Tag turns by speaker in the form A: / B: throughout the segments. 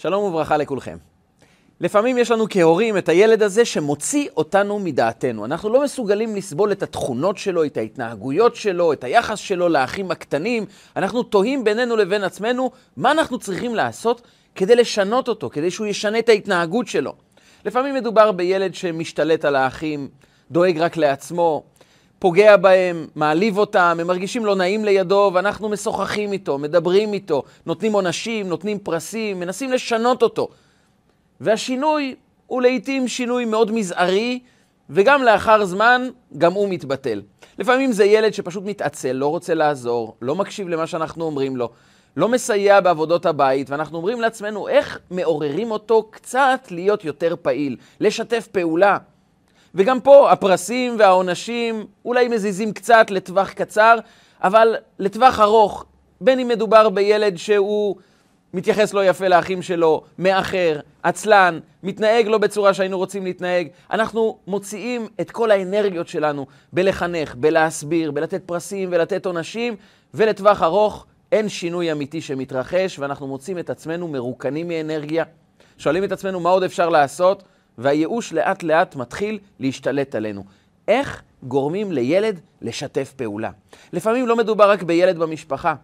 A: שלום וברכה לכולכם. לפעמים יש לנו כהורים את הילד הזה שמוציא אותנו מדעתנו. אנחנו לא מסוגלים לסבול את התכונות שלו, את ההתנהגויות שלו, את היחס שלו לאחים הקטנים. אנחנו תוהים בינינו לבין עצמנו מה אנחנו צריכים לעשות כדי לשנות אותו, כדי שהוא ישנה את ההתנהגות שלו. לפעמים מדובר בילד שמשתלט על האחים, דואג רק לעצמו, פוגע בהם, מעליב אותם, הם מרגישים לא נעים לידו, ואנחנו משוחחים איתו, מדברים איתו, נותנים עונשים, נותנים פרסים, מנסים לשנות אותו. והשינוי הוא לעיתים שינוי מאוד מזערי, וגם לאחר זמן, גם הוא מתבטל. לפעמים זה ילד שפשוט מתעצל, לא רוצה לעזור, לא מקשיב למה שאנחנו אומרים לו, לא מסייע בעבודות הבית, ואנחנו אומרים לעצמנו, איך מעוררים אותו קצת להיות יותר פעיל, לשתף פעולה. וגם פה הפרסים והעונשים אולי מזיזים קצת לטווח קצר, אבל לטווח ארוך, בין אם מדובר בילד שהוא מתייחס לא יפה לאחים שלו, מאחר, עצלן, מתנהג לא בצורה שהיינו רוצים להתנהג, אנחנו מוציאים את כל האנרגיות שלנו בלחנך, בלהסביר, בלתת פרסים ולתת עונשים, ולטווח ארוך אין שינוי אמיתי שמתרחש, ואנחנו מוצאים את עצמנו מרוקנים מאנרגיה, שואלים את עצמנו מה עוד אפשר לעשות, והייאוש לאט לאט מתחיל להשתלט עלינו. איך גורמים לילד לשתף פעולה? לפעמים לא מדובר רק בילד במשפחה.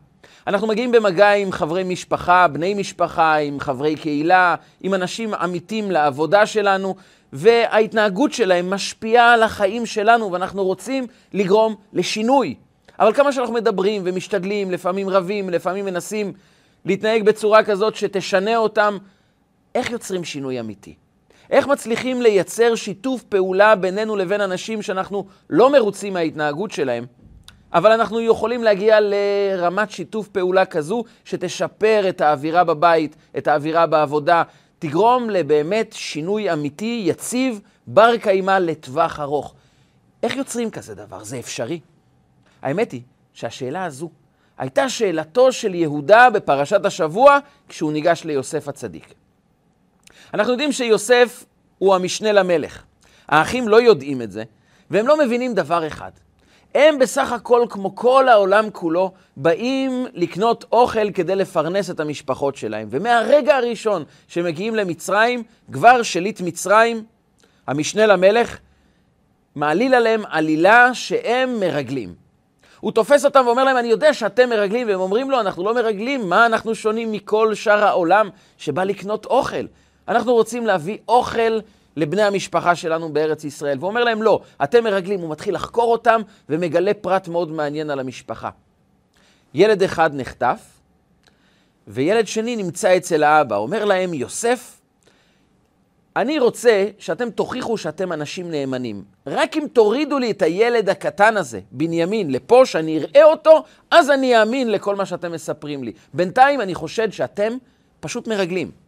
A: אנחנו מגיעים במגע עם חברי משפחה, בני משפחה, עם חברי קהילה, עם אנשים עמיתים לעבודה שלנו, וההתנהגות שלהם משפיעה על החיים שלנו, ואנחנו רוצים לגרום לשינוי. אבל כמה שאנחנו מדברים ומשתדלים, לפעמים רבים, לפעמים מנסים להתנהג בצורה כזאת שתשנה אותם, איך יוצרים שינוי אמיתי? איך מצליחים לייצר שיתוף פעולה בינינו לבין אנשים שאנחנו לא מרוצים מההתנהגות שלהם, אבל אנחנו יכולים להגיע לרמת שיתוף פעולה כזו שתשפר את האווירה בבית, את האווירה בעבודה, תגרום לבאמת שינוי אמיתי, יציב, בר קיימא לטווח ארוך. איך יוצרים כזה דבר? זה אפשרי? האמת היא שהשאלה הזו הייתה שאלתו של יהודה בפרשת השבוע כשהוא ניגש ליוסף הצדיק. אנחנו יודעים שיוסף הוא המשנה למלך. האחים לא יודעים את זה, והם לא מבינים דבר אחד. הם בסך הכל, כמו כל העולם כולו, באים לקנות אוכל כדי לפרנס את המשפחות שלהם. ומהרגע הראשון שמגיעים למצרים, כבר שליט מצרים, המשנה למלך, מעליל עליהם עלילה שהם מרגלים. הוא תופס אותם ואומר להם, אני יודע שאתם מרגלים, והם אומרים לו, אנחנו לא מרגלים, מה אנחנו שונים מכל שאר העולם שבא לקנות אוכל? אנחנו רוצים להביא אוכל לבני המשפחה שלנו בארץ ישראל. והוא אומר להם, לא, אתם מרגלים. הוא מתחיל לחקור אותם ומגלה פרט מאוד מעניין על המשפחה. ילד אחד נחטף, וילד שני נמצא אצל האבא. אומר להם, יוסף, אני רוצה שאתם תוכיחו שאתם אנשים נאמנים. רק אם תורידו לי את הילד הקטן הזה, בנימין, לפה, שאני אראה אותו, אז אני אאמין לכל מה שאתם מספרים לי. בינתיים אני חושד שאתם פשוט מרגלים.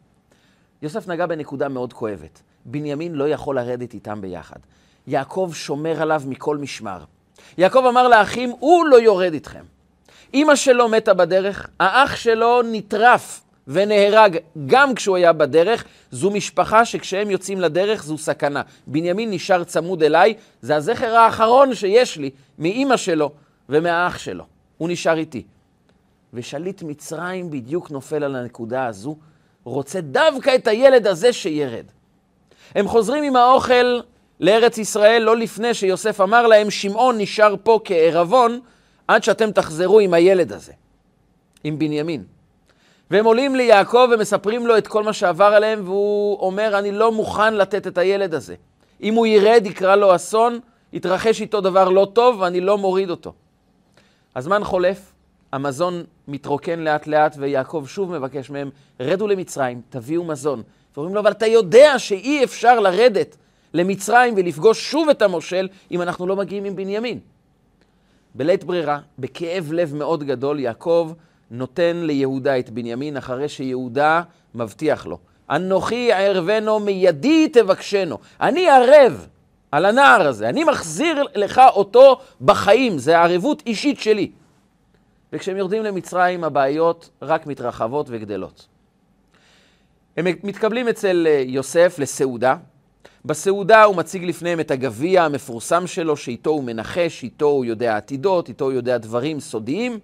A: יוסף נגע בנקודה מאוד כואבת. בנימין לא יכול לרדת איתם ביחד. יעקב שומר עליו מכל משמר. יעקב אמר לאחים, הוא לא יורד איתכם. אימא שלו מתה בדרך, האח שלו נטרף ונהרג גם כשהוא היה בדרך. זו משפחה שכשהם יוצאים לדרך זו סכנה. בנימין נשאר צמוד אליי, זה הזכר האחרון שיש לי מאימא שלו ומהאח שלו. הוא נשאר איתי. ושליט מצרים בדיוק נופל על הנקודה הזו, רוצה דווקא את הילד הזה שירד. הם חוזרים עם האוכל לארץ ישראל לא לפני שיוסף אמר להם, שמעון נשאר פה כערבון עד שאתם תחזרו עם הילד הזה, עם בנימין. והם עולים ליעקב ומספרים לו את כל מה שעבר עליהם, והוא אומר, אני לא מוכן לתת את הילד הזה. אם הוא ירד, יקרא לו אסון, יתרחש איתו דבר לא טוב, ואני לא מוריד אותו. הזמן חולף, המזון מתרוקן לאט לאט, ויעקב שוב מבקש מהם, רדו למצרים, תביאו מזון. ואומרים לו, אבל אתה יודע שאי אפשר לרדת למצרים ולפגוש שוב את המושל אם אנחנו לא מגיעים עם בנימין. בלית ברירה, בכאב לב מאוד גדול, יעקב נותן ליהודה את בנימין אחרי שיהודה מבטיח לו. אנוכי ערבנו מידי תבקשנו. אני ערב על הנער הזה, אני מחזיר לך אותו בחיים, זה ערבות אישית שלי. וכשהם יורדים למצרים הבעיות רק מתרחבות וגדלות. הם מתקבלים אצל אה, יוסף לסעודה. בסעודה הוא מציג לפניהם את הגביע המפורסם שלו, שאיתו הוא מנחש, איתו הוא יודע עתידות, איתו הוא יודע דברים סודיים.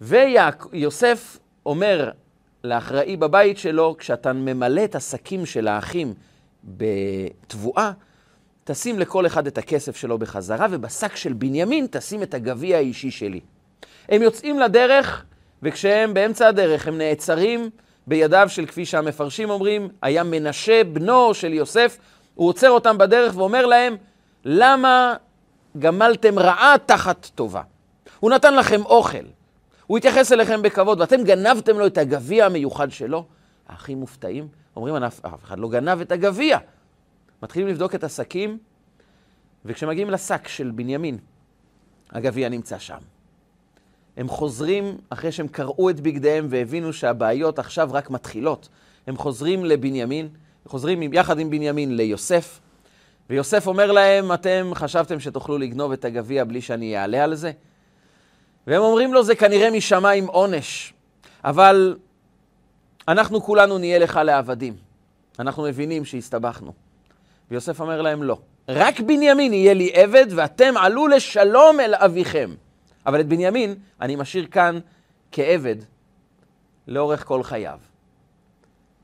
A: ויוסף אומר לאחראי בבית שלו, כשאתה ממלא את השקים של האחים בתבואה, תשים לכל אחד את הכסף שלו בחזרה, ובשק של בנימין תשים את הגביע האישי שלי. הם יוצאים לדרך, וכשהם באמצע הדרך הם נעצרים בידיו של, כפי שהמפרשים אומרים, היה מנשה בנו של יוסף, הוא עוצר אותם בדרך ואומר להם, למה גמלתם רעה תחת טובה? הוא נתן לכם אוכל, הוא התייחס אליכם בכבוד, ואתם גנבתם לו את הגביע המיוחד שלו? האחים מופתעים, אומרים, אף אחד לא גנב את הגביע. מתחילים לבדוק את השקים, וכשמגיעים לשק של בנימין, הגביע נמצא שם. הם חוזרים, אחרי שהם קרעו את בגדיהם והבינו שהבעיות עכשיו רק מתחילות, הם חוזרים לבנימין, חוזרים יחד עם בנימין ליוסף, ויוסף אומר להם, אתם חשבתם שתוכלו לגנוב את הגביע בלי שאני אעלה על זה? והם אומרים לו, זה כנראה משמיים עונש, אבל אנחנו כולנו נהיה לך לעבדים. אנחנו מבינים שהסתבכנו. ויוסף אומר להם, לא. רק בנימין יהיה לי עבד, ואתם עלו לשלום אל אביכם. אבל את בנימין אני משאיר כאן כעבד לאורך כל חייו.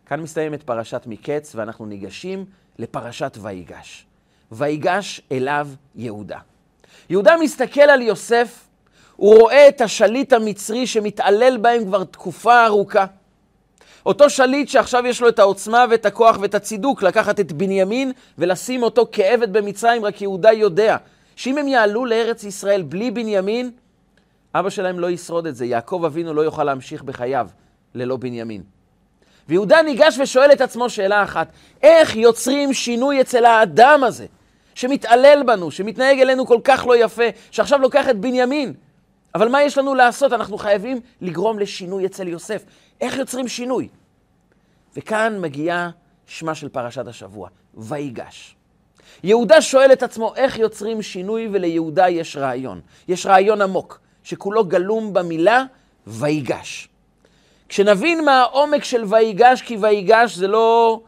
A: כאן מסתיימת פרשת מקץ, ואנחנו ניגשים לפרשת ויגש. ויגש אליו יהודה. יהודה מסתכל על יוסף, הוא רואה את השליט המצרי שמתעלל בהם כבר תקופה ארוכה. אותו שליט שעכשיו יש לו את העוצמה ואת הכוח ואת הצידוק לקחת את בנימין ולשים אותו כעבד במצרים, רק יהודה יודע שאם הם יעלו לארץ ישראל בלי בנימין, אבא שלהם לא ישרוד את זה. יעקב אבינו לא יוכל להמשיך בחייו ללא בנימין. ויהודה ניגש ושואל את עצמו שאלה אחת, איך יוצרים שינוי אצל האדם הזה, שמתעלל בנו, שמתנהג אלינו כל כך לא יפה, שעכשיו לוקח את בנימין? אבל מה יש לנו לעשות? אנחנו חייבים לגרום לשינוי אצל יוסף. איך יוצרים שינוי? וכאן מגיעה שמה של פרשת השבוע, ויגש. יהודה שואל את עצמו איך יוצרים שינוי, וליהודה יש רעיון. יש רעיון עמוק, שכולו גלום במילה ויגש. כשנבין מה העומק של ויגש, כי ויגש זה לא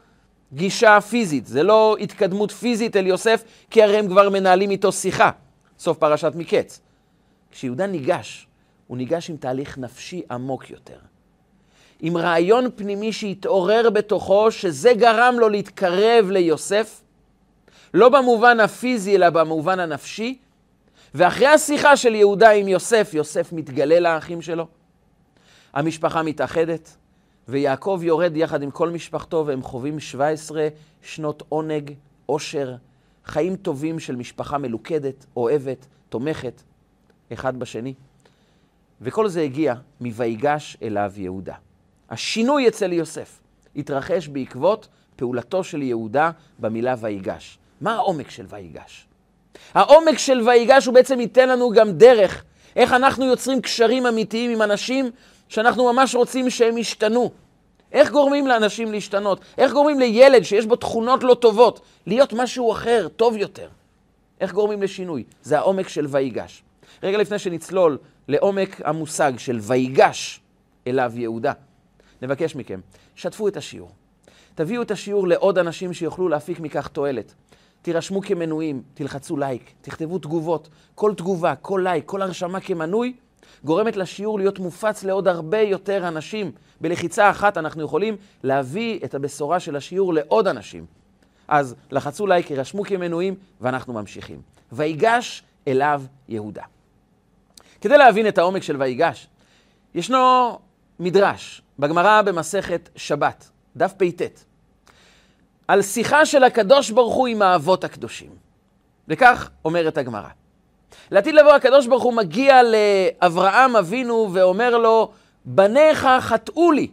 A: גישה פיזית, זה לא התקדמות פיזית אל יוסף, כי הרי הם כבר מנהלים איתו שיחה. סוף פרשת מקץ. כשיהודה ניגש, הוא ניגש עם תהליך נפשי עמוק יותר. עם רעיון פנימי שהתעורר בתוכו, שזה גרם לו להתקרב ליוסף, לא במובן הפיזי, אלא במובן הנפשי. ואחרי השיחה של יהודה עם יוסף, יוסף מתגלה לאחים שלו. המשפחה מתאחדת, ויעקב יורד יחד עם כל משפחתו, והם חווים 17 שנות עונג, עושר, חיים טובים של משפחה מלוכדת, אוהבת, תומכת, אחד בשני. וכל זה הגיע מ"ויגש אליו יהודה". השינוי אצל יוסף התרחש בעקבות פעולתו של יהודה במילה ויגש. מה העומק של ויגש? העומק של ויגש הוא בעצם ייתן לנו גם דרך איך אנחנו יוצרים קשרים אמיתיים עם אנשים שאנחנו ממש רוצים שהם ישתנו. איך גורמים לאנשים להשתנות? איך גורמים לילד שיש בו תכונות לא טובות להיות משהו אחר, טוב יותר? איך גורמים לשינוי? זה העומק של ויגש. רגע לפני שנצלול לעומק המושג של ויגש אליו יהודה, נבקש מכם, שתפו את השיעור. תביאו את השיעור לעוד אנשים שיוכלו להפיק מכך תועלת. תירשמו כמנויים, תלחצו לייק, תכתבו תגובות. כל תגובה, כל לייק, כל הרשמה כמנוי, גורמת לשיעור להיות מופץ לעוד הרבה יותר אנשים. בלחיצה אחת אנחנו יכולים להביא את הבשורה של השיעור לעוד אנשים. אז לחצו לייק, הירשמו כמנויים, ואנחנו ממשיכים. ויגש אליו יהודה. כדי להבין את העומק של ויגש, ישנו מדרש בגמרא במסכת שבת, דף פט, על שיחה של הקדוש ברוך הוא עם האבות הקדושים. וכך אומרת הגמרא. לעתיד לבוא הקדוש ברוך הוא מגיע לאברהם אבינו ואומר לו, בניך חטאו לי.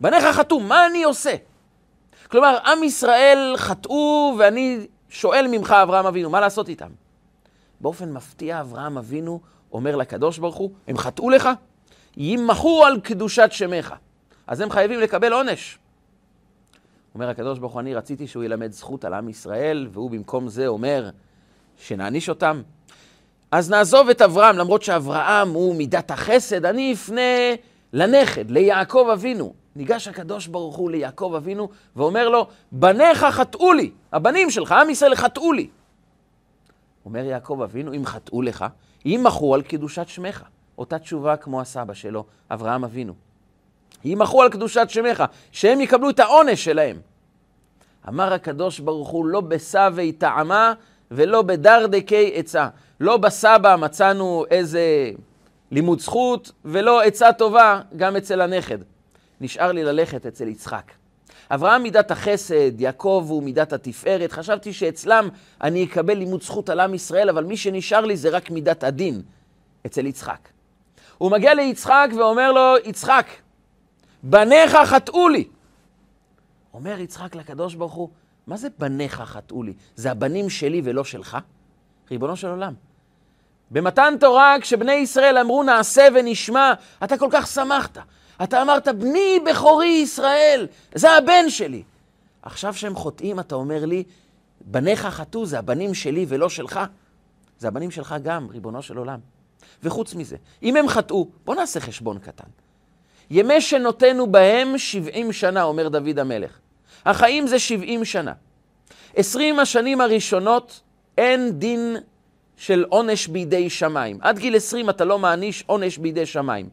A: בניך חטאו, מה אני עושה? כלומר, עם ישראל חטאו ואני שואל ממך, אברהם אבינו, מה לעשות איתם? באופן מפתיע, אברהם אבינו אומר לקדוש ברוך הוא, הם חטאו לך? ימחו על קדושת שמך. אז הם חייבים לקבל עונש. אומר הקדוש ברוך הוא, אני רציתי שהוא ילמד זכות על עם ישראל, והוא במקום זה אומר שנעניש אותם. אז נעזוב את אברהם, למרות שאברהם הוא מידת החסד, אני אפנה לנכד, ליעקב אבינו. ניגש הקדוש ברוך הוא ליעקב אבינו ואומר לו, בניך חטאו לי, הבנים שלך, עם ישראל חטאו לי. אומר יעקב אבינו, אם חטאו לך, ימחו על קידושת שמך. אותה תשובה כמו הסבא שלו, אברהם אבינו. ימחו על קדושת שמך, שהם יקבלו את העונש שלהם. אמר הקדוש ברוך הוא, לא בסבי טעמה ולא בדרדקי עצה. לא בסבא מצאנו איזה לימוד זכות, ולא עצה טובה גם אצל הנכד. נשאר לי ללכת אצל יצחק. אברהם מידת החסד, יעקב הוא מידת התפארת. חשבתי שאצלם אני אקבל לימוד זכות על עם ישראל, אבל מי שנשאר לי זה רק מידת הדין, אצל יצחק. הוא מגיע ליצחק ואומר לו, יצחק, בניך חטאו לי. אומר יצחק לקדוש ברוך הוא, מה זה בניך חטאו לי? זה הבנים שלי ולא שלך? ריבונו של עולם. במתן תורה, כשבני ישראל אמרו נעשה ונשמע, אתה כל כך שמחת. אתה אמרת, בני בכורי ישראל, זה הבן שלי. עכשיו שהם חוטאים, אתה אומר לי, בניך חטאו, זה הבנים שלי ולא שלך. זה הבנים שלך גם, ריבונו של עולם. וחוץ מזה, אם הם חטאו, בואו נעשה חשבון קטן. ימי שנותינו בהם 70 שנה, אומר דוד המלך. החיים זה 70 שנה. 20 השנים הראשונות אין דין של עונש בידי שמיים. עד גיל 20 אתה לא מעניש עונש בידי שמיים.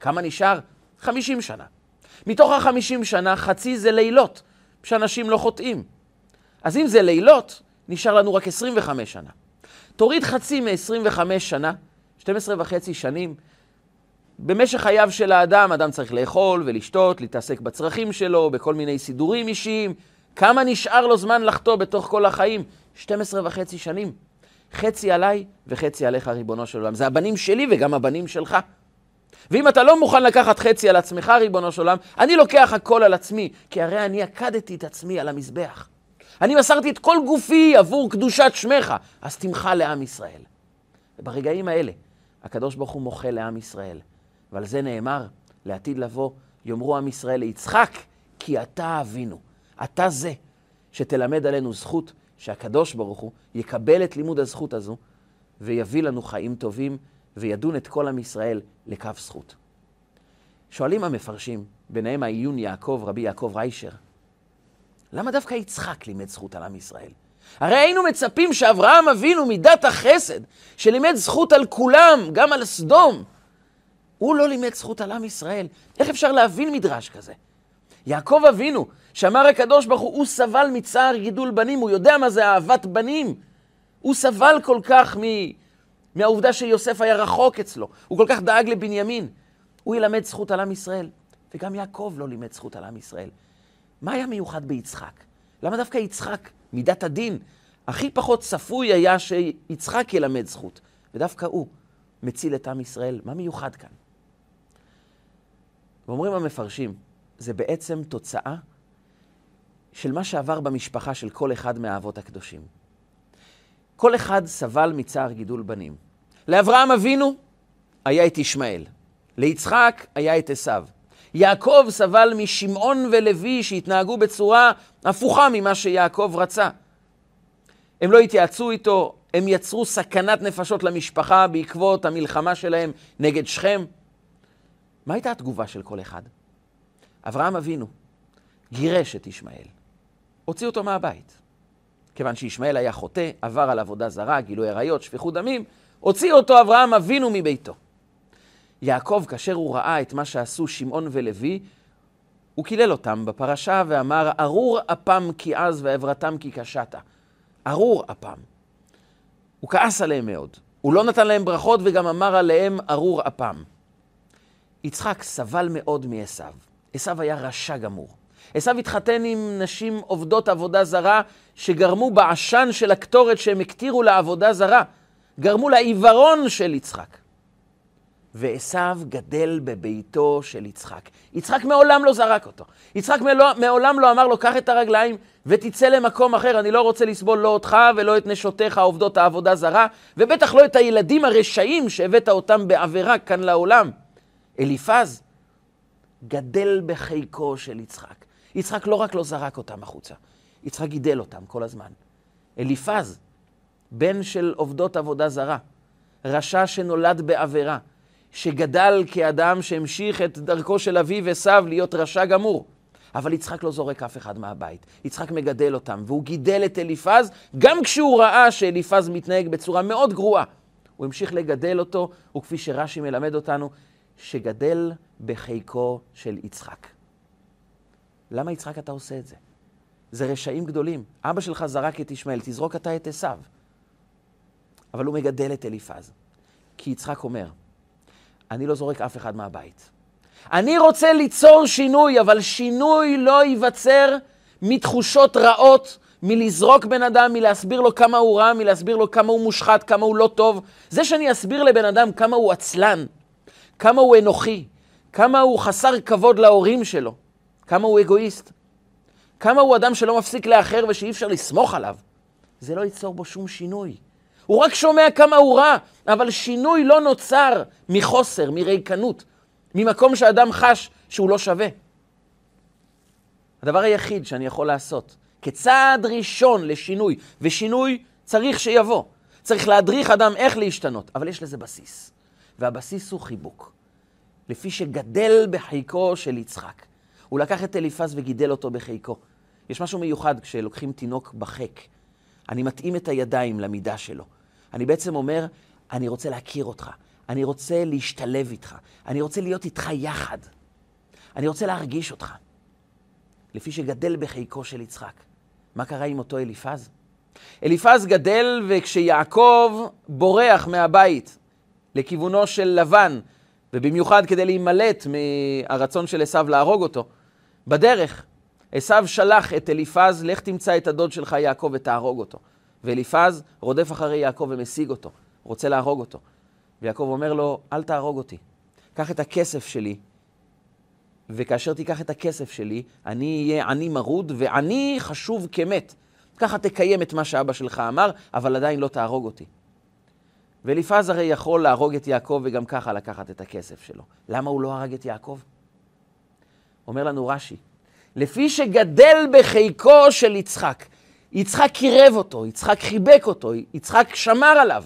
A: כמה נשאר? 50 שנה. מתוך ה-50 שנה, חצי זה לילות, שאנשים לא חוטאים. אז אם זה לילות, נשאר לנו רק 25 שנה. תוריד חצי מ-25 שנה, 12 וחצי שנים, במשך חייו של האדם, אדם צריך לאכול ולשתות, להתעסק בצרכים שלו, בכל מיני סידורים אישיים. כמה נשאר לו זמן לחטוא בתוך כל החיים? 12 וחצי שנים. חצי עליי וחצי עליך, ריבונו של עולם. זה הבנים שלי וגם הבנים שלך. ואם אתה לא מוכן לקחת חצי על עצמך, ריבונו של עולם, אני לוקח הכל על עצמי, כי הרי אני עקדתי את עצמי על המזבח. אני מסרתי את כל גופי עבור קדושת שמך, אז תמחה לעם ישראל. וברגעים האלה, הקדוש ברוך הוא מוחה לעם ישראל. ועל זה נאמר, לעתיד לבוא, יאמרו עם ישראל ליצחק, כי אתה אבינו. אתה זה שתלמד עלינו זכות שהקדוש ברוך הוא יקבל את לימוד הזכות הזו ויביא לנו חיים טובים וידון את כל עם ישראל לקו זכות. שואלים המפרשים, ביניהם העיון יעקב, רבי יעקב ריישר, למה דווקא יצחק לימד זכות על עם ישראל? הרי היינו מצפים שאברהם אבינו מידת החסד, שלימד זכות על כולם, גם על סדום, הוא לא לימד זכות על עם ישראל. איך אפשר להבין מדרש כזה? יעקב אבינו, שאמר הקדוש ברוך הוא, הוא סבל מצער גידול בנים, הוא יודע מה זה אהבת בנים. הוא סבל כל כך מ... מהעובדה שיוסף היה רחוק אצלו, הוא כל כך דאג לבנימין. הוא ילמד זכות על עם ישראל, וגם יעקב לא לימד זכות על עם ישראל. מה היה מיוחד ביצחק? למה דווקא יצחק, מידת הדין, הכי פחות צפוי היה שיצחק ילמד זכות, ודווקא הוא מציל את עם ישראל? מה מיוחד כאן? ואומרים המפרשים, זה בעצם תוצאה של מה שעבר במשפחה של כל אחד מהאבות הקדושים. כל אחד סבל מצער גידול בנים. לאברהם אבינו היה את ישמעאל, ליצחק היה את עשיו. יעקב סבל משמעון ולוי שהתנהגו בצורה הפוכה ממה שיעקב רצה. הם לא התייעצו איתו, הם יצרו סכנת נפשות למשפחה בעקבות המלחמה שלהם נגד שכם. מה הייתה התגובה של כל אחד? אברהם אבינו גירש את ישמעאל, הוציא אותו מהבית. כיוון שישמעאל היה חוטא, עבר על עבודה זרה, גילוי עריות, שפיכות דמים, הוציא אותו אברהם אבינו מביתו. יעקב, כאשר הוא ראה את מה שעשו שמעון ולוי, הוא קילל אותם בפרשה ואמר, ארור אפם כי עז ועברתם כי קשתה. ארור אפם. הוא כעס עליהם מאוד. הוא לא נתן להם ברכות וגם אמר עליהם ארור אפם. יצחק סבל מאוד מעשו. עשו היה רשע גמור. עשו התחתן עם נשים עובדות עבודה זרה, שגרמו בעשן של הקטורת שהם הקטירו לעבודה זרה, גרמו לעיוורון של יצחק. ועשו גדל בביתו של יצחק. יצחק מעולם לא זרק אותו. יצחק מעולם לא אמר לו, קח את הרגליים ותצא למקום אחר, אני לא רוצה לסבול לא אותך ולא את נשותיך עובדות העבודה זרה, ובטח לא את הילדים הרשעים שהבאת אותם בעבירה כאן לעולם. אליפז גדל בחיקו של יצחק. יצחק לא רק לא זרק אותם החוצה, יצחק גידל אותם כל הזמן. אליפז, בן של עובדות עבודה זרה, רשע שנולד בעבירה, שגדל כאדם שהמשיך את דרכו של אביו עשיו להיות רשע גמור. אבל יצחק לא זורק אף אחד מהבית. יצחק מגדל אותם, והוא גידל את אליפז, גם כשהוא ראה שאליפז מתנהג בצורה מאוד גרועה. הוא המשיך לגדל אותו, וכפי שרש"י מלמד אותנו, שגדל בחיקו של יצחק. למה יצחק אתה עושה את זה? זה רשעים גדולים. אבא שלך זרק את ישמעאל, תזרוק אתה את עשיו. אבל הוא מגדל את אליפז. כי יצחק אומר, אני לא זורק אף אחד מהבית. אני רוצה ליצור שינוי, אבל שינוי לא ייווצר מתחושות רעות, מלזרוק בן אדם, מלהסביר לו כמה הוא רע, מלהסביר לו כמה הוא מושחת, כמה הוא לא טוב. זה שאני אסביר לבן אדם כמה הוא עצלן, כמה הוא אנוכי, כמה הוא חסר כבוד להורים שלו, כמה הוא אגואיסט, כמה הוא אדם שלא מפסיק לאחר ושאי אפשר לסמוך עליו, זה לא ייצור בו שום שינוי. הוא רק שומע כמה הוא רע, אבל שינוי לא נוצר מחוסר, מריקנות, ממקום שאדם חש שהוא לא שווה. הדבר היחיד שאני יכול לעשות, כצעד ראשון לשינוי, ושינוי צריך שיבוא, צריך להדריך אדם איך להשתנות, אבל יש לזה בסיס, והבסיס הוא חיבוק. לפי שגדל בחיקו של יצחק. הוא לקח את אליפז וגידל אותו בחיקו. יש משהו מיוחד כשלוקחים תינוק בחק. אני מתאים את הידיים למידה שלו. אני בעצם אומר, אני רוצה להכיר אותך, אני רוצה להשתלב איתך, אני רוצה להיות איתך יחד. אני רוצה להרגיש אותך. לפי שגדל בחיקו של יצחק. מה קרה עם אותו אליפז? אליפז גדל וכשיעקב בורח מהבית לכיוונו של לבן, ובמיוחד כדי להימלט מהרצון של עשיו להרוג אותו, בדרך עשיו שלח את אליפז, לך תמצא את הדוד שלך יעקב ותהרוג אותו. ואליפז רודף אחרי יעקב ומשיג אותו, רוצה להרוג אותו. ויעקב אומר לו, אל תהרוג אותי, קח את הכסף שלי, וכאשר תיקח את הכסף שלי, אני אהיה עני מרוד ועני חשוב כמת. ככה תקיים את מה שאבא שלך אמר, אבל עדיין לא תהרוג אותי. ואליפז הרי יכול להרוג את יעקב וגם ככה לקחת את הכסף שלו. למה הוא לא הרג את יעקב? אומר לנו רש"י, לפי שגדל בחיקו של יצחק, יצחק קירב אותו, יצחק חיבק אותו, יצחק שמר עליו.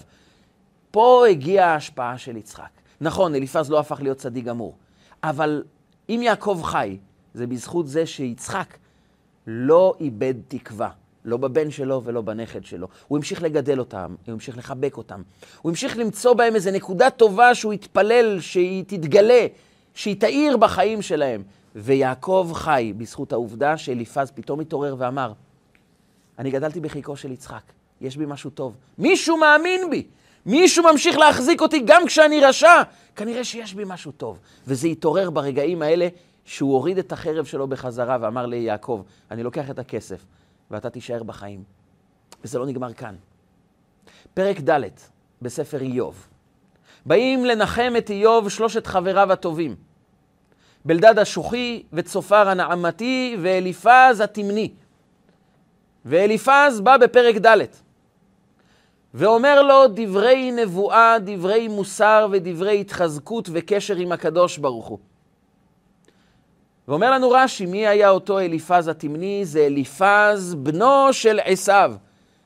A: פה הגיעה ההשפעה של יצחק. נכון, אליפז לא הפך להיות צדיק גמור, אבל אם יעקב חי, זה בזכות זה שיצחק לא איבד תקווה, לא בבן שלו ולא בנכד שלו. הוא המשיך לגדל אותם, הוא המשיך לחבק אותם. הוא המשיך למצוא בהם איזו נקודה טובה שהוא יתפלל, שהיא תתגלה, שהיא תאיר בחיים שלהם. ויעקב חי בזכות העובדה שאליפז פתאום התעורר ואמר, אני גדלתי בחיקו של יצחק, יש בי משהו טוב. מישהו מאמין בי, מישהו ממשיך להחזיק אותי גם כשאני רשע. כנראה שיש בי משהו טוב. וזה התעורר ברגעים האלה שהוא הוריד את החרב שלו בחזרה ואמר ליעקב, אני לוקח את הכסף ואתה תישאר בחיים. וזה לא נגמר כאן. פרק ד' בספר איוב. באים לנחם את איוב שלושת חבריו הטובים. בלדד השוחי וצופר הנעמתי ואליפז התמני. ואליפז בא בפרק ד' ואומר לו דברי נבואה, דברי מוסר ודברי התחזקות וקשר עם הקדוש ברוך הוא. ואומר לנו רש"י, מי היה אותו אליפז התמני? זה אליפז, בנו של עשיו.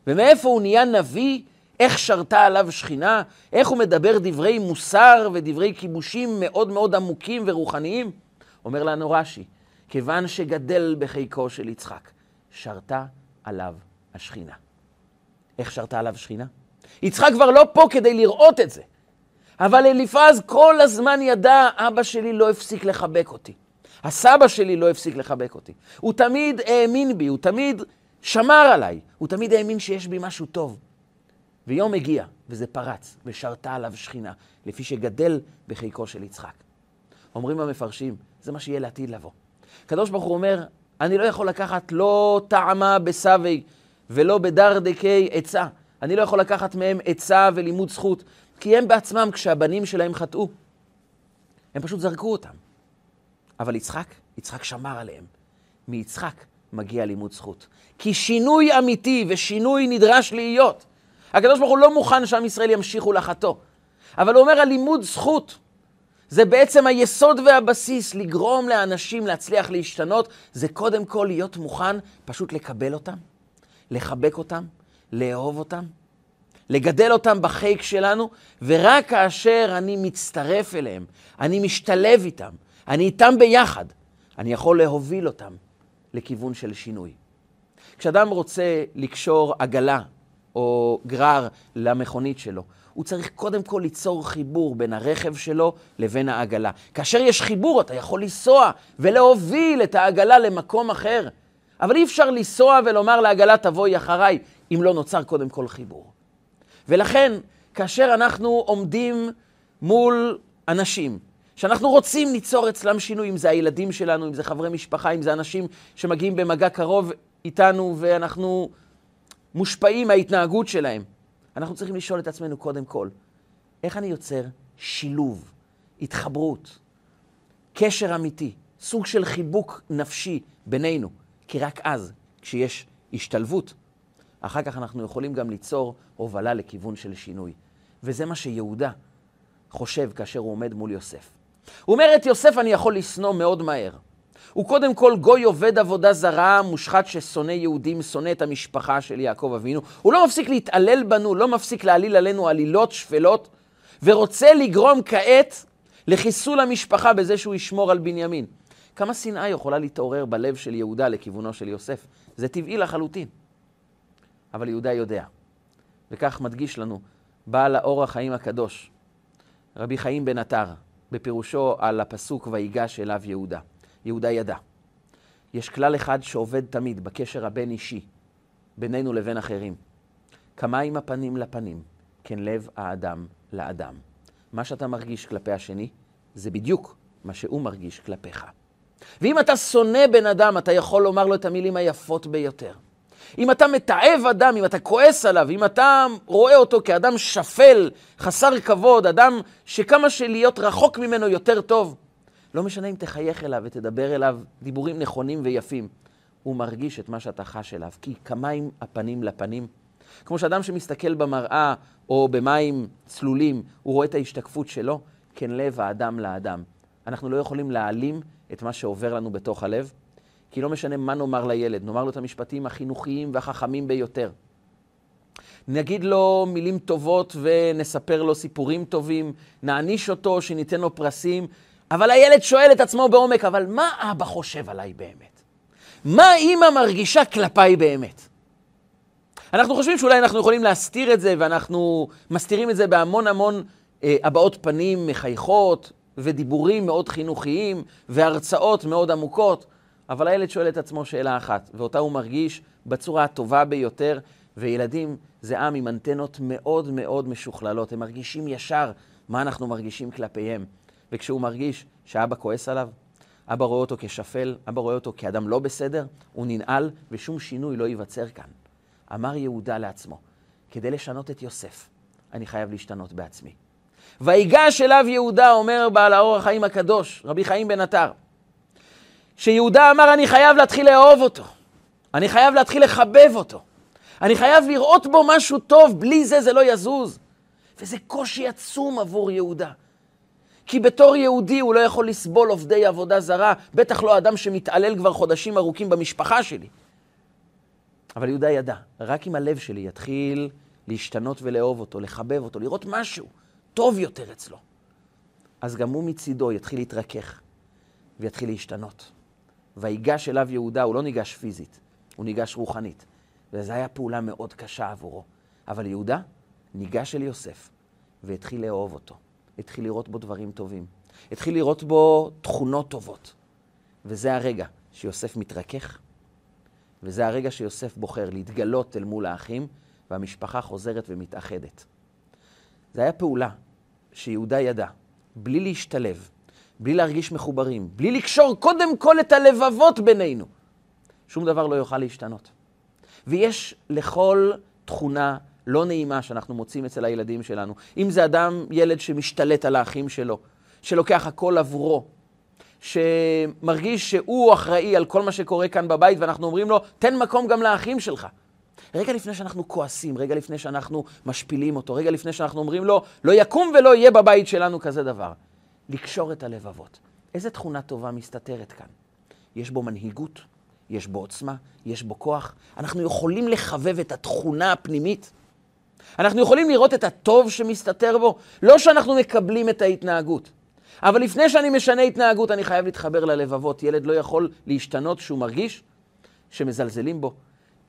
A: ומאיפה הוא נהיה נביא? איך שרתה עליו שכינה? איך הוא מדבר דברי מוסר ודברי כיבושים מאוד מאוד עמוקים ורוחניים? אומר לנו רש"י, כיוון שגדל בחיקו של יצחק, שרתה עליו השכינה. איך שרתה עליו שכינה? יצחק כבר לא פה כדי לראות את זה. אבל אליפז כל הזמן ידע, אבא שלי לא הפסיק לחבק אותי. הסבא שלי לא הפסיק לחבק אותי. הוא תמיד האמין בי, הוא תמיד שמר עליי, הוא תמיד האמין שיש בי משהו טוב. ויום הגיע, וזה פרץ, ושרתה עליו שכינה, לפי שגדל בחיקו של יצחק. אומרים המפרשים, זה מה שיהיה לעתיד לבוא. הקדוש ברוך הוא אומר, אני לא יכול לקחת לא טעמה בסבי ולא בדרדקי עצה. אני לא יכול לקחת מהם עצה ולימוד זכות, כי הם בעצמם, כשהבנים שלהם חטאו, הם פשוט זרקו אותם. אבל יצחק, יצחק שמר עליהם. מיצחק מגיע לימוד זכות. כי שינוי אמיתי ושינוי נדרש להיות. הקדוש ברוך הוא לא מוכן שעם ישראל ימשיכו לחטוא, אבל הוא אומר על לימוד זכות. זה בעצם היסוד והבסיס לגרום לאנשים להצליח להשתנות, זה קודם כל להיות מוכן פשוט לקבל אותם, לחבק אותם, לאהוב אותם, לגדל אותם בחיק שלנו, ורק כאשר אני מצטרף אליהם, אני משתלב איתם, אני איתם ביחד, אני יכול להוביל אותם לכיוון של שינוי. כשאדם רוצה לקשור עגלה או גרר למכונית שלו. הוא צריך קודם כל ליצור חיבור בין הרכב שלו לבין העגלה. כאשר יש חיבור, אתה יכול לנסוע ולהוביל את העגלה למקום אחר. אבל אי אפשר לנסוע ולומר לעגלה, תבואי אחריי, אם לא נוצר קודם כל חיבור. ולכן, כאשר אנחנו עומדים מול אנשים, שאנחנו רוצים ליצור אצלם שינוי, אם זה הילדים שלנו, אם זה חברי משפחה, אם זה אנשים שמגיעים במגע קרוב איתנו ואנחנו מושפעים מההתנהגות שלהם. אנחנו צריכים לשאול את עצמנו קודם כל, איך אני יוצר שילוב, התחברות, קשר אמיתי, סוג של חיבוק נפשי בינינו, כי רק אז, כשיש השתלבות, אחר כך אנחנו יכולים גם ליצור הובלה לכיוון של שינוי. וזה מה שיהודה חושב כאשר הוא עומד מול יוסף. הוא אומר, את יוסף אני יכול לשנוא מאוד מהר. הוא קודם כל גוי עובד עבודה זרה, מושחת ששונא יהודים, שונא את המשפחה של יעקב אבינו. הוא לא מפסיק להתעלל בנו, לא מפסיק להעליל עלינו עלילות שפלות, ורוצה לגרום כעת לחיסול המשפחה בזה שהוא ישמור על בנימין. כמה שנאה יכולה להתעורר בלב של יהודה לכיוונו של יוסף? זה טבעי לחלוטין. אבל יהודה יודע, וכך מדגיש לנו בעל האור החיים הקדוש, רבי חיים בן עטר, בפירושו על הפסוק ויגש אליו יהודה. יהודה ידע. יש כלל אחד שעובד תמיד בקשר הבין-אישי, בינינו לבין אחרים. כמים הפנים לפנים, כן לב האדם לאדם. מה שאתה מרגיש כלפי השני, זה בדיוק מה שהוא מרגיש כלפיך. ואם אתה שונא בן אדם, אתה יכול לומר לו את המילים היפות ביותר. אם אתה מתעב אדם, אם אתה כועס עליו, אם אתה רואה אותו כאדם שפל, חסר כבוד, אדם שכמה שלהיות רחוק ממנו יותר טוב, לא משנה אם תחייך אליו ותדבר אליו דיבורים נכונים ויפים, הוא מרגיש את מה שאתה חש אליו, כי כמים הפנים לפנים. כמו שאדם שמסתכל במראה או במים צלולים, הוא רואה את ההשתקפות שלו, כן לב האדם לאדם. אנחנו לא יכולים להעלים את מה שעובר לנו בתוך הלב, כי לא משנה מה נאמר לילד, נאמר לו את המשפטים החינוכיים והחכמים ביותר. נגיד לו מילים טובות ונספר לו סיפורים טובים, נעניש אותו, שניתן לו פרסים, אבל הילד שואל את עצמו בעומק, אבל מה אבא חושב עליי באמת? מה אימא מרגישה כלפיי באמת? אנחנו חושבים שאולי אנחנו יכולים להסתיר את זה, ואנחנו מסתירים את זה בהמון המון אה, הבעות פנים מחייכות, ודיבורים מאוד חינוכיים, והרצאות מאוד עמוקות, אבל הילד שואל את עצמו שאלה אחת, ואותה הוא מרגיש בצורה הטובה ביותר, וילדים זה עם עם אנטנות מאוד מאוד משוכללות, הם מרגישים ישר מה אנחנו מרגישים כלפיהם. וכשהוא מרגיש שאבא כועס עליו, אבא רואה אותו כשפל, אבא רואה אותו כאדם לא בסדר, הוא ננעל ושום שינוי לא ייווצר כאן. אמר יהודה לעצמו, כדי לשנות את יוסף, אני חייב להשתנות בעצמי. ויגש אליו יהודה, אומר בעל האור החיים הקדוש, רבי חיים בן עטר, שיהודה אמר, אני חייב להתחיל לאהוב אותו. אני חייב להתחיל לחבב אותו. אני חייב לראות בו משהו טוב, בלי זה זה לא יזוז. וזה קושי עצום עבור יהודה. כי בתור יהודי הוא לא יכול לסבול עובדי עבודה זרה, בטח לא אדם שמתעלל כבר חודשים ארוכים במשפחה שלי. אבל יהודה ידע, רק אם הלב שלי יתחיל להשתנות ולאהוב אותו, לחבב אותו, לראות משהו טוב יותר אצלו, אז גם הוא מצידו יתחיל להתרכך ויתחיל להשתנות. ויגש אליו יהודה, הוא לא ניגש פיזית, הוא ניגש רוחנית. וזו הייתה פעולה מאוד קשה עבורו. אבל יהודה ניגש אל יוסף והתחיל לאהוב אותו. התחיל לראות בו דברים טובים. התחיל לראות בו תכונות טובות. וזה הרגע שיוסף מתרכך, וזה הרגע שיוסף בוחר להתגלות אל מול האחים, והמשפחה חוזרת ומתאחדת. זו הייתה פעולה שיהודה ידע, בלי להשתלב, בלי להרגיש מחוברים, בלי לקשור קודם כל את הלבבות בינינו, שום דבר לא יוכל להשתנות. ויש לכל תכונה לא נעימה שאנחנו מוצאים אצל הילדים שלנו. אם זה אדם, ילד שמשתלט על האחים שלו, שלוקח הכל עבורו, שמרגיש שהוא אחראי על כל מה שקורה כאן בבית, ואנחנו אומרים לו, תן מקום גם לאחים שלך. רגע לפני שאנחנו כועסים, רגע לפני שאנחנו משפילים אותו, רגע לפני שאנחנו אומרים לו, לא יקום ולא יהיה בבית שלנו כזה דבר. לקשור את הלבבות. איזה תכונה טובה מסתתרת כאן? יש בו מנהיגות, יש בו עוצמה, יש בו כוח. אנחנו יכולים לחבב את התכונה הפנימית. אנחנו יכולים לראות את הטוב שמסתתר בו, לא שאנחנו מקבלים את ההתנהגות. אבל לפני שאני משנה התנהגות, אני חייב להתחבר ללבבות. ילד לא יכול להשתנות כשהוא מרגיש שמזלזלים בו,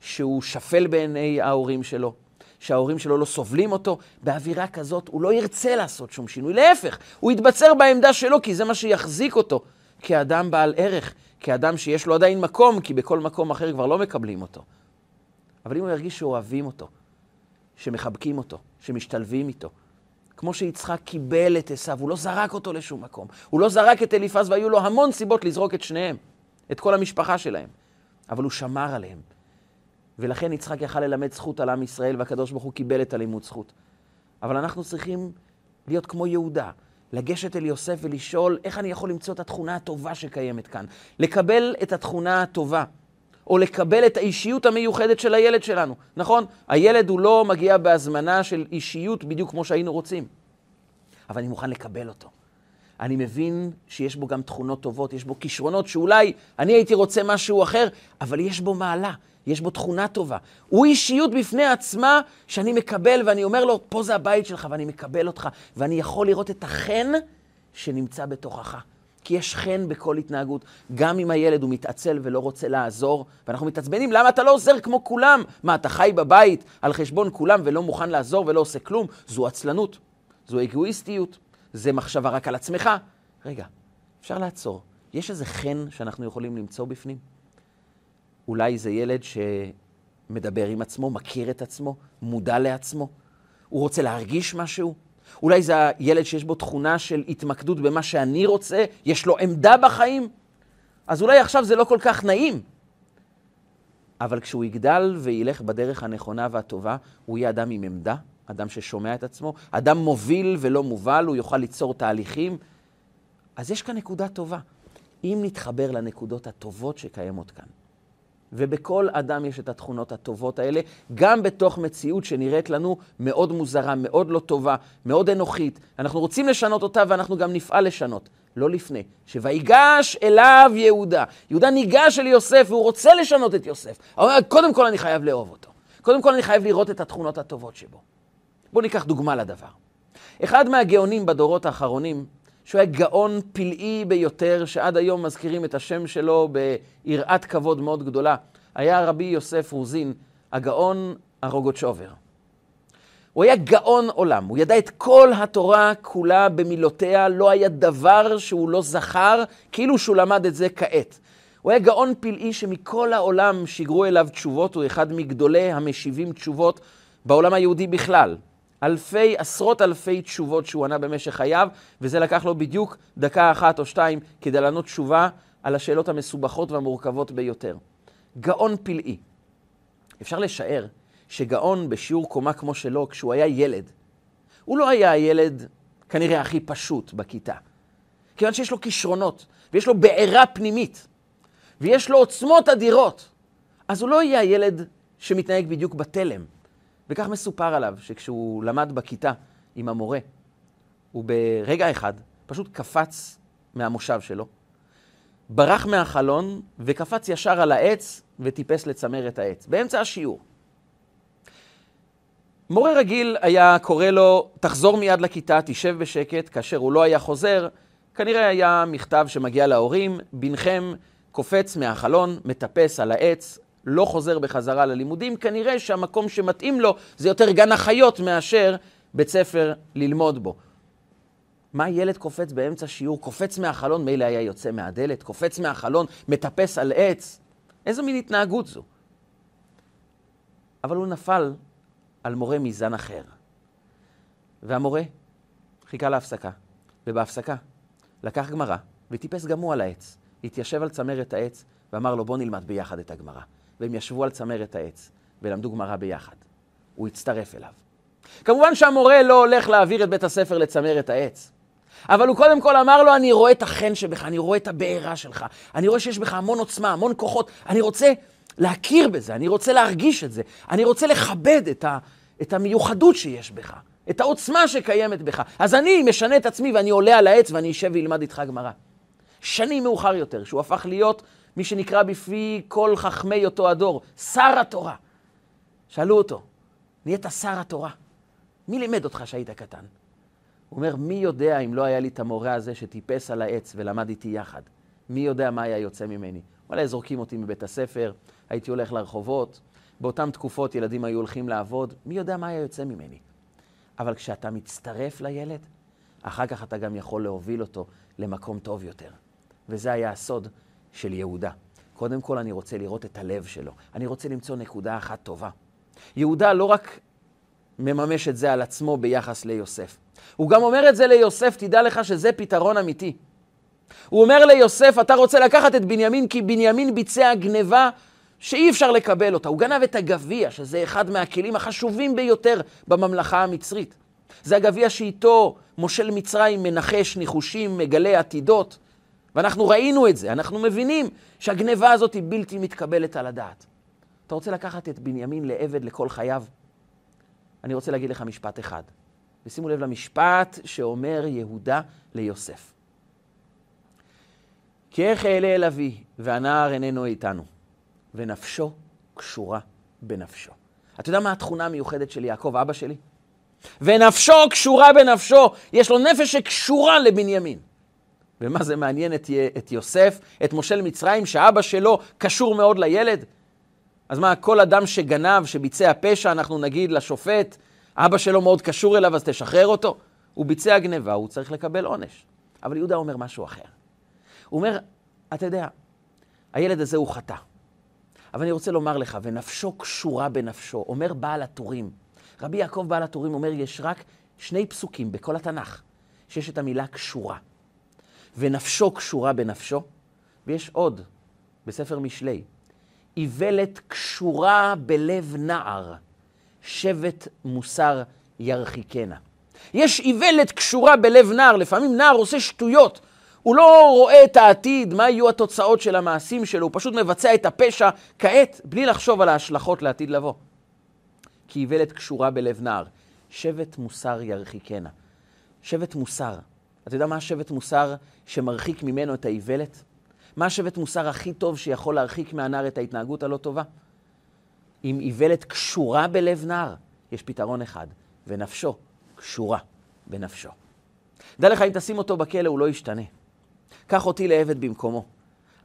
A: שהוא שפל בעיני ההורים שלו, שההורים שלו לא סובלים אותו, באווירה כזאת הוא לא ירצה לעשות שום שינוי. להפך, הוא יתבצר בעמדה שלו, כי זה מה שיחזיק אותו כאדם בעל ערך, כאדם שיש לו עדיין מקום, כי בכל מקום אחר כבר לא מקבלים אותו. אבל אם הוא ירגיש שאוהבים אותו, שמחבקים אותו, שמשתלבים איתו, כמו שיצחק קיבל את עשיו, הוא לא זרק אותו לשום מקום. הוא לא זרק את אליפז, והיו לו המון סיבות לזרוק את שניהם, את כל המשפחה שלהם. אבל הוא שמר עליהם. ולכן יצחק יכל ללמד זכות על עם ישראל, והקדוש ברוך הוא קיבל את הלימוד זכות. אבל אנחנו צריכים להיות כמו יהודה, לגשת אל יוסף ולשאול איך אני יכול למצוא את התכונה הטובה שקיימת כאן. לקבל את התכונה הטובה, או לקבל את האישיות המיוחדת של הילד שלנו. נכון, הילד הוא לא מגיע בהזמנה של אישיות בדיוק כמו שהיינו רוצים, אבל אני מוכן לקבל אותו. אני מבין שיש בו גם תכונות טובות, יש בו כישרונות שאולי אני הייתי רוצה משהו אחר, אבל יש בו מעלה, יש בו תכונה טובה. הוא אישיות בפני עצמה שאני מקבל ואני אומר לו, פה זה הבית שלך ואני מקבל אותך, ואני יכול לראות את החן שנמצא בתוכך. כי יש חן בכל התנהגות. גם אם הילד הוא מתעצל ולא רוצה לעזור, ואנחנו מתעצבנים, למה אתה לא עוזר כמו כולם? מה, אתה חי בבית על חשבון כולם ולא מוכן לעזור ולא עושה כלום? זו עצלנות, זו אגואיסטיות, זה מחשבה רק על עצמך. רגע, אפשר לעצור. יש איזה חן שאנחנו יכולים למצוא בפנים? אולי זה ילד שמדבר עם עצמו, מכיר את עצמו, מודע לעצמו. הוא רוצה להרגיש משהו. אולי זה הילד שיש בו תכונה של התמקדות במה שאני רוצה, יש לו עמדה בחיים. אז אולי עכשיו זה לא כל כך נעים. אבל כשהוא יגדל וילך בדרך הנכונה והטובה, הוא יהיה אדם עם עמדה, אדם ששומע את עצמו, אדם מוביל ולא מובל, הוא יוכל ליצור תהליכים. אז יש כאן נקודה טובה. אם נתחבר לנקודות הטובות שקיימות כאן, ובכל אדם יש את התכונות הטובות האלה, גם בתוך מציאות שנראית לנו מאוד מוזרה, מאוד לא טובה, מאוד אנוכית. אנחנו רוצים לשנות אותה ואנחנו גם נפעל לשנות. לא לפני. שויגש אליו יהודה. יהודה ניגש אל יוסף והוא רוצה לשנות את יוסף. הוא קודם כל אני חייב לאהוב אותו. קודם כל אני חייב לראות את התכונות הטובות שבו. בואו ניקח דוגמה לדבר. אחד מהגאונים בדורות האחרונים, שהוא היה גאון פלאי ביותר, שעד היום מזכירים את השם שלו ביראת כבוד מאוד גדולה, היה רבי יוסף רוזין, הגאון הרוגוצ'ובר. הוא היה גאון עולם, הוא ידע את כל התורה כולה במילותיה, לא היה דבר שהוא לא זכר, כאילו שהוא למד את זה כעת. הוא היה גאון פלאי שמכל העולם שיגרו אליו תשובות, הוא אחד מגדולי המשיבים תשובות בעולם היהודי בכלל. אלפי, עשרות אלפי תשובות שהוא ענה במשך חייו, וזה לקח לו בדיוק דקה אחת או שתיים כדי לענות תשובה על השאלות המסובכות והמורכבות ביותר. גאון פלאי. אפשר לשער שגאון בשיעור קומה כמו שלו, כשהוא היה ילד, הוא לא היה הילד כנראה הכי פשוט בכיתה. כיוון שיש לו כישרונות, ויש לו בעירה פנימית, ויש לו עוצמות אדירות, אז הוא לא יהיה הילד שמתנהג בדיוק בתלם. וכך מסופר עליו, שכשהוא למד בכיתה עם המורה, הוא ברגע אחד פשוט קפץ מהמושב שלו, ברח מהחלון וקפץ ישר על העץ וטיפס לצמרת העץ, באמצע השיעור. מורה רגיל היה קורא לו, תחזור מיד לכיתה, תשב בשקט, כאשר הוא לא היה חוזר, כנראה היה מכתב שמגיע להורים, בנכם קופץ מהחלון, מטפס על העץ, לא חוזר בחזרה ללימודים, כנראה שהמקום שמתאים לו זה יותר גן החיות מאשר בית ספר ללמוד בו. מה ילד קופץ באמצע שיעור? קופץ מהחלון, מילא היה יוצא מהדלת, קופץ מהחלון, מטפס על עץ. איזו מין התנהגות זו? אבל הוא נפל על מורה מזן אחר. והמורה חיכה להפסקה, ובהפסקה לקח גמרא וטיפס גם הוא על העץ. התיישב על צמרת העץ ואמר לו, בוא נלמד ביחד את הגמרא. והם ישבו על צמרת העץ ולמדו גמרא ביחד. הוא הצטרף אליו. כמובן שהמורה לא הולך להעביר את בית הספר לצמרת העץ. אבל הוא קודם כל אמר לו, אני רואה את החן שבך, אני רואה את הבעירה שלך, אני רואה שיש בך המון עוצמה, המון כוחות, אני רוצה להכיר בזה, אני רוצה להרגיש את זה, אני רוצה לכבד את, ה, את המיוחדות שיש בך, את העוצמה שקיימת בך. אז אני משנה את עצמי ואני עולה על העץ ואני אשב ואלמד איתך גמרא. שנים מאוחר יותר, שהוא הפך להיות מי שנקרא בפי כל חכמי אותו הדור, שר התורה. שאלו אותו, נהיית שר התורה. מי לימד אותך שהיית קטן? הוא אומר, מי יודע אם לא היה לי את המורה הזה שטיפס על העץ ולמד איתי יחד? מי יודע מה היה יוצא ממני? אולי זורקים אותי מבית הספר, הייתי הולך לרחובות. באותן תקופות ילדים היו הולכים לעבוד, מי יודע מה היה יוצא ממני. אבל כשאתה מצטרף לילד, אחר כך אתה גם יכול להוביל אותו למקום טוב יותר. וזה היה הסוד של יהודה. קודם כל אני רוצה לראות את הלב שלו. אני רוצה למצוא נקודה אחת טובה. יהודה לא רק מממש את זה על עצמו ביחס ליוסף, הוא גם אומר את זה ליוסף, תדע לך שזה פתרון אמיתי. הוא אומר ליוסף, אתה רוצה לקחת את בנימין כי בנימין ביצע גניבה שאי אפשר לקבל אותה. הוא גנב את הגביע, שזה אחד מהכלים החשובים ביותר בממלכה המצרית. זה הגביע שאיתו מושל מצרים מנחש ניחושים, מגלה עתידות. ואנחנו ראינו את זה, אנחנו מבינים שהגניבה הזאת היא בלתי מתקבלת על הדעת. אתה רוצה לקחת את בנימין לעבד לכל חייו? אני רוצה להגיד לך משפט אחד, ושימו לב למשפט שאומר יהודה ליוסף. כי איך אעלה אל אבי, והנער איננו איתנו, ונפשו קשורה בנפשו. אתה יודע מה התכונה המיוחדת של יעקב, אבא שלי? ונפשו קשורה בנפשו, יש לו נפש שקשורה לבנימין. ומה זה מעניין את, את יוסף, את מושל מצרים, שאבא שלו קשור מאוד לילד? אז מה, כל אדם שגנב, שביצע פשע, אנחנו נגיד לשופט, אבא שלו מאוד קשור אליו, אז תשחרר אותו? הוא ביצע גניבה, הוא צריך לקבל עונש. אבל יהודה אומר משהו אחר. הוא אומר, אתה יודע, הילד הזה הוא חטא. אבל אני רוצה לומר לך, ונפשו קשורה בנפשו, אומר בעל הטורים. רבי יעקב בעל הטורים אומר, יש רק שני פסוקים בכל התנ"ך, שיש את המילה קשורה. ונפשו קשורה בנפשו, ויש עוד, בספר משלי, איוולת קשורה בלב נער, שבט מוסר ירחיקנה. יש איוולת קשורה בלב נער, לפעמים נער עושה שטויות, הוא לא רואה את העתיד, מה יהיו התוצאות של המעשים שלו, הוא פשוט מבצע את הפשע כעת, בלי לחשוב על ההשלכות לעתיד לבוא. כי איוולת קשורה בלב נער. שבט מוסר ירחיקנה. שבט מוסר. אתה יודע מה השבט מוסר שמרחיק ממנו את האיוולת? מה השבט מוסר הכי טוב שיכול להרחיק מהנער את ההתנהגות הלא טובה? אם איוולת קשורה בלב נער, יש פתרון אחד, ונפשו קשורה בנפשו. דע לך, אם תשים אותו בכלא, הוא לא ישתנה. קח אותי לעבד במקומו.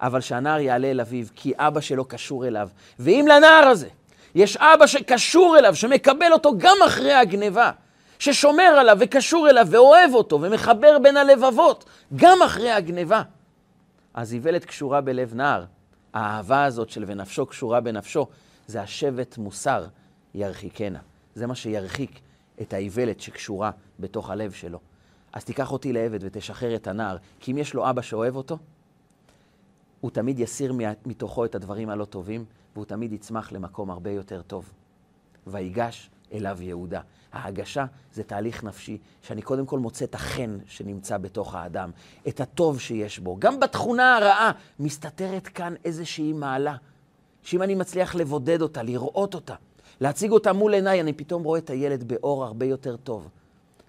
A: אבל שהנער יעלה אל אביו, כי אבא שלו קשור אליו. ואם לנער הזה יש אבא שקשור אליו, שמקבל אותו גם אחרי הגניבה, ששומר עליו וקשור אליו ואוהב אותו ומחבר בין הלבבות, גם אחרי הגניבה, אז איוולת קשורה בלב נער. האהבה הזאת של ונפשו קשורה בנפשו, זה השבט מוסר ירחיקנה. זה מה שירחיק את האיוולת שקשורה בתוך הלב שלו. אז תיקח אותי לעבד ותשחרר את הנער, כי אם יש לו אבא שאוהב אותו, הוא תמיד יסיר מתוכו את הדברים הלא טובים, והוא תמיד יצמח למקום הרבה יותר טוב. ויגש אליו יהודה. ההגשה זה תהליך נפשי, שאני קודם כל מוצא את החן שנמצא בתוך האדם, את הטוב שיש בו. גם בתכונה הרעה מסתתרת כאן איזושהי מעלה, שאם אני מצליח לבודד אותה, לראות אותה, להציג אותה מול עיניי, אני פתאום רואה את הילד באור הרבה יותר טוב.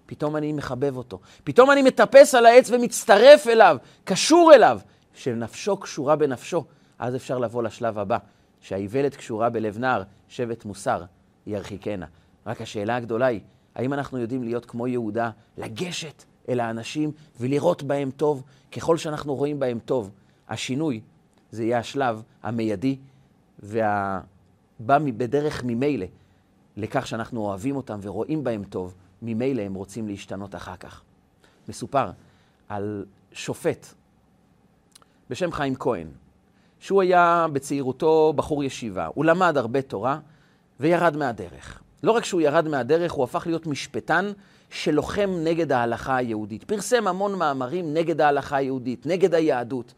A: פתאום אני מחבב אותו. פתאום אני מטפס על העץ ומצטרף אליו, קשור אליו, שנפשו קשורה בנפשו. אז אפשר לבוא לשלב הבא, שהאיוולת קשורה בלב נער, שבט מוסר, ירחיקנה. רק השאלה הגדולה היא, האם אנחנו יודעים להיות כמו יהודה, לגשת אל האנשים ולראות בהם טוב? ככל שאנחנו רואים בהם טוב, השינוי, זה יהיה השלב המיידי והבא בדרך ממילא לכך שאנחנו אוהבים אותם ורואים בהם טוב, ממילא הם רוצים להשתנות אחר כך. מסופר על שופט בשם חיים כהן, שהוא היה בצעירותו בחור ישיבה. הוא למד הרבה תורה וירד מהדרך. לא רק שהוא ירד מהדרך, הוא הפך להיות משפטן שלוחם נגד ההלכה היהודית. פרסם המון מאמרים נגד ההלכה היהודית, נגד היהדות.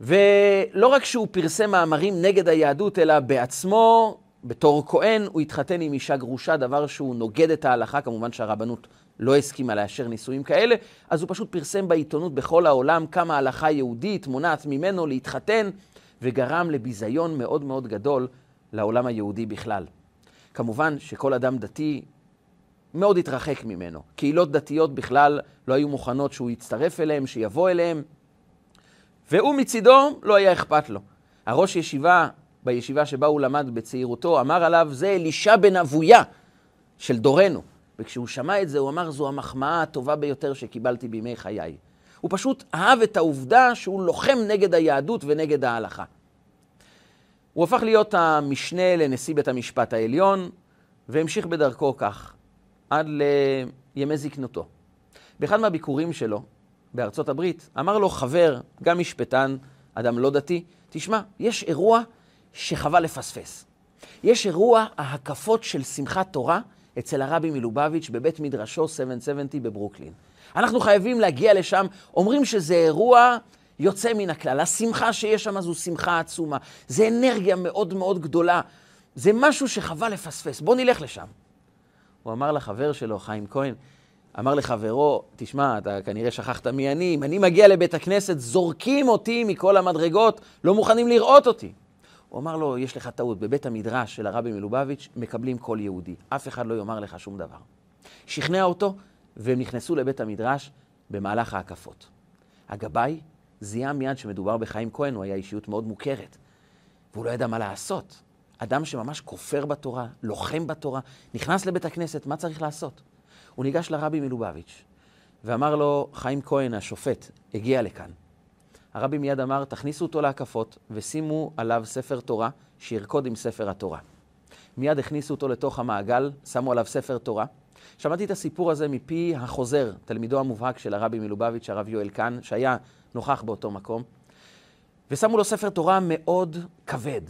A: ולא רק שהוא פרסם מאמרים נגד היהדות, אלא בעצמו בתור כהן הוא התחתן עם אישה גרושה, דבר שהוא נוגד את ההלכה, כמובן שהרבנות לא הסכימה לאשר נישואים כאלה, אז הוא פשוט פרסם בעיתונות בכל העולם כמה הלכה יהודית מונעת ממנו להתחתן, וגרם לביזיון מאוד מאוד גדול לעולם היהודי בכלל. כמובן שכל אדם דתי מאוד התרחק ממנו. קהילות דתיות בכלל לא היו מוכנות שהוא יצטרף אליהם, שיבוא אליהם, והוא מצידו לא היה אכפת לו. הראש ישיבה בישיבה שבה הוא למד בצעירותו, אמר עליו, זה אלישע בן אבויה של דורנו. וכשהוא שמע את זה, הוא אמר, זו המחמאה הטובה ביותר שקיבלתי בימי חיי. הוא פשוט אהב את העובדה שהוא לוחם נגד היהדות ונגד ההלכה. הוא הפך להיות המשנה לנשיא בית המשפט העליון, והמשיך בדרכו כך, עד לימי זקנותו. באחד מהביקורים שלו בארצות הברית, אמר לו חבר, גם משפטן, אדם לא דתי, תשמע, יש אירוע שחבל לפספס. יש אירוע ההקפות של שמחת תורה אצל הרבי מלובביץ' בבית מדרשו 770 בברוקלין. אנחנו חייבים להגיע לשם, אומרים שזה אירוע יוצא מן הכלל. השמחה שיש שם זו שמחה עצומה. זה אנרגיה מאוד מאוד גדולה. זה משהו שחבל לפספס. בוא נלך לשם. הוא אמר לחבר שלו, חיים כהן, אמר לחברו, תשמע, אתה כנראה שכחת מי אני, אם אני מגיע לבית הכנסת, זורקים אותי מכל המדרגות, לא מוכנים לראות אותי. הוא אמר לו, יש לך טעות, בבית המדרש של הרבי מלובביץ' מקבלים כל יהודי, אף אחד לא יאמר לך שום דבר. שכנע אותו, והם נכנסו לבית המדרש במהלך ההקפות. הגבאי זיהה מיד שמדובר בחיים כהן, הוא היה אישיות מאוד מוכרת, והוא לא ידע מה לעשות. אדם שממש כופר בתורה, לוחם בתורה, נכנס לבית הכנסת, מה צריך לעשות? הוא ניגש לרבי מלובביץ' ואמר לו, חיים כהן, השופט, הגיע לכאן. הרבי מיד אמר, תכניסו אותו להקפות ושימו עליו ספר תורה, שירקוד עם ספר התורה. מיד הכניסו אותו לתוך המעגל, שמו עליו ספר תורה. שמעתי את הסיפור הזה מפי החוזר, תלמידו המובהק של הרבי מלובביץ', הרב יואל קאן, שהיה נוכח באותו מקום, ושמו לו ספר תורה מאוד כבד.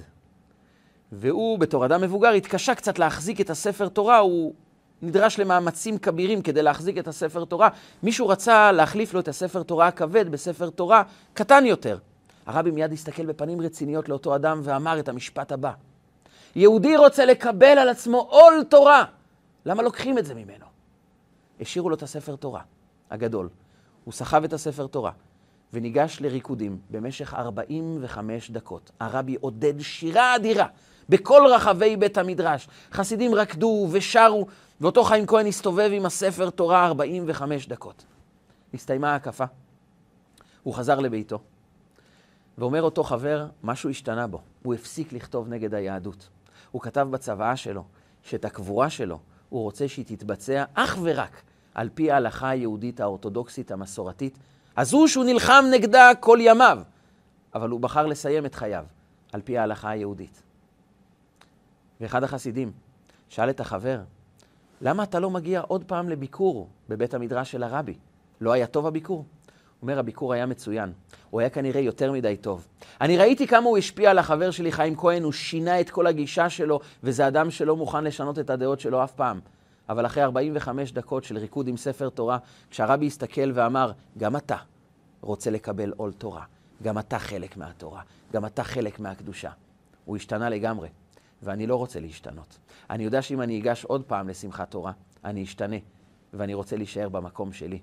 A: והוא, בתור אדם מבוגר, התקשה קצת להחזיק את הספר תורה, הוא נדרש למאמצים כבירים כדי להחזיק את הספר תורה. מישהו רצה להחליף לו את הספר תורה הכבד בספר תורה קטן יותר. הרבי מיד הסתכל בפנים רציניות לאותו אדם ואמר את המשפט הבא: יהודי רוצה לקבל על עצמו עול תורה, למה לוקחים את זה ממנו? השאירו לו את הספר תורה הגדול. הוא סחב את הספר תורה וניגש לריקודים במשך 45 דקות. הרבי עודד שירה אדירה בכל רחבי בית המדרש. חסידים רקדו ושרו, ואותו חיים כהן הסתובב עם הספר תורה 45 דקות. נסתיימה ההקפה, הוא חזר לביתו, ואומר אותו חבר, משהו השתנה בו. הוא הפסיק לכתוב נגד היהדות. הוא כתב בצוואה שלו, שאת הקבורה שלו הוא רוצה שהיא תתבצע אך ורק על פי ההלכה היהודית האורתודוקסית המסורתית, הזו שהוא נלחם נגדה כל ימיו, אבל הוא בחר לסיים את חייו על פי ההלכה היהודית. ואחד החסידים שאל את החבר, למה אתה לא מגיע עוד פעם לביקור בבית המדרש של הרבי? לא היה טוב הביקור? אומר, הביקור היה מצוין. הוא היה כנראה יותר מדי טוב. אני ראיתי כמה הוא השפיע על החבר שלי, חיים כהן, הוא שינה את כל הגישה שלו, וזה אדם שלא מוכן לשנות את הדעות שלו אף פעם. אבל אחרי 45 דקות של ריקוד עם ספר תורה, כשהרבי הסתכל ואמר, גם אתה רוצה לקבל עול תורה, גם אתה חלק מהתורה, גם אתה חלק מהקדושה. הוא השתנה לגמרי. ואני לא רוצה להשתנות. אני יודע שאם אני אגש עוד פעם לשמחת תורה, אני אשתנה, ואני רוצה להישאר במקום שלי.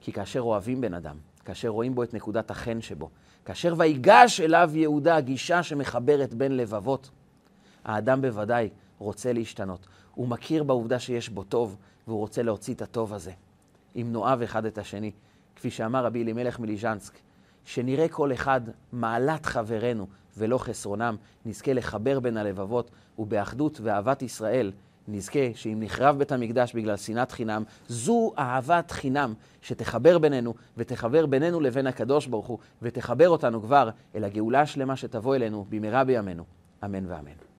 A: כי כאשר אוהבים בן אדם, כאשר רואים בו את נקודת החן שבו, כאשר ויגש אליו יהודה, הגישה שמחברת בין לבבות, האדם בוודאי רוצה להשתנות. הוא מכיר בעובדה שיש בו טוב, והוא רוצה להוציא את הטוב הזה. אם נאהב אחד את השני, כפי שאמר רבי אלימלך מליז'נסק, שנראה כל אחד מעלת חברנו ולא חסרונם, נזכה לחבר בין הלבבות, ובאחדות ואהבת ישראל נזכה שאם נחרב בית המקדש בגלל שנאת חינם, זו אהבת חינם שתחבר בינינו ותחבר בינינו לבין הקדוש ברוך הוא, ותחבר אותנו כבר אל הגאולה השלמה שתבוא אלינו במהרה בימינו. אמן ואמן.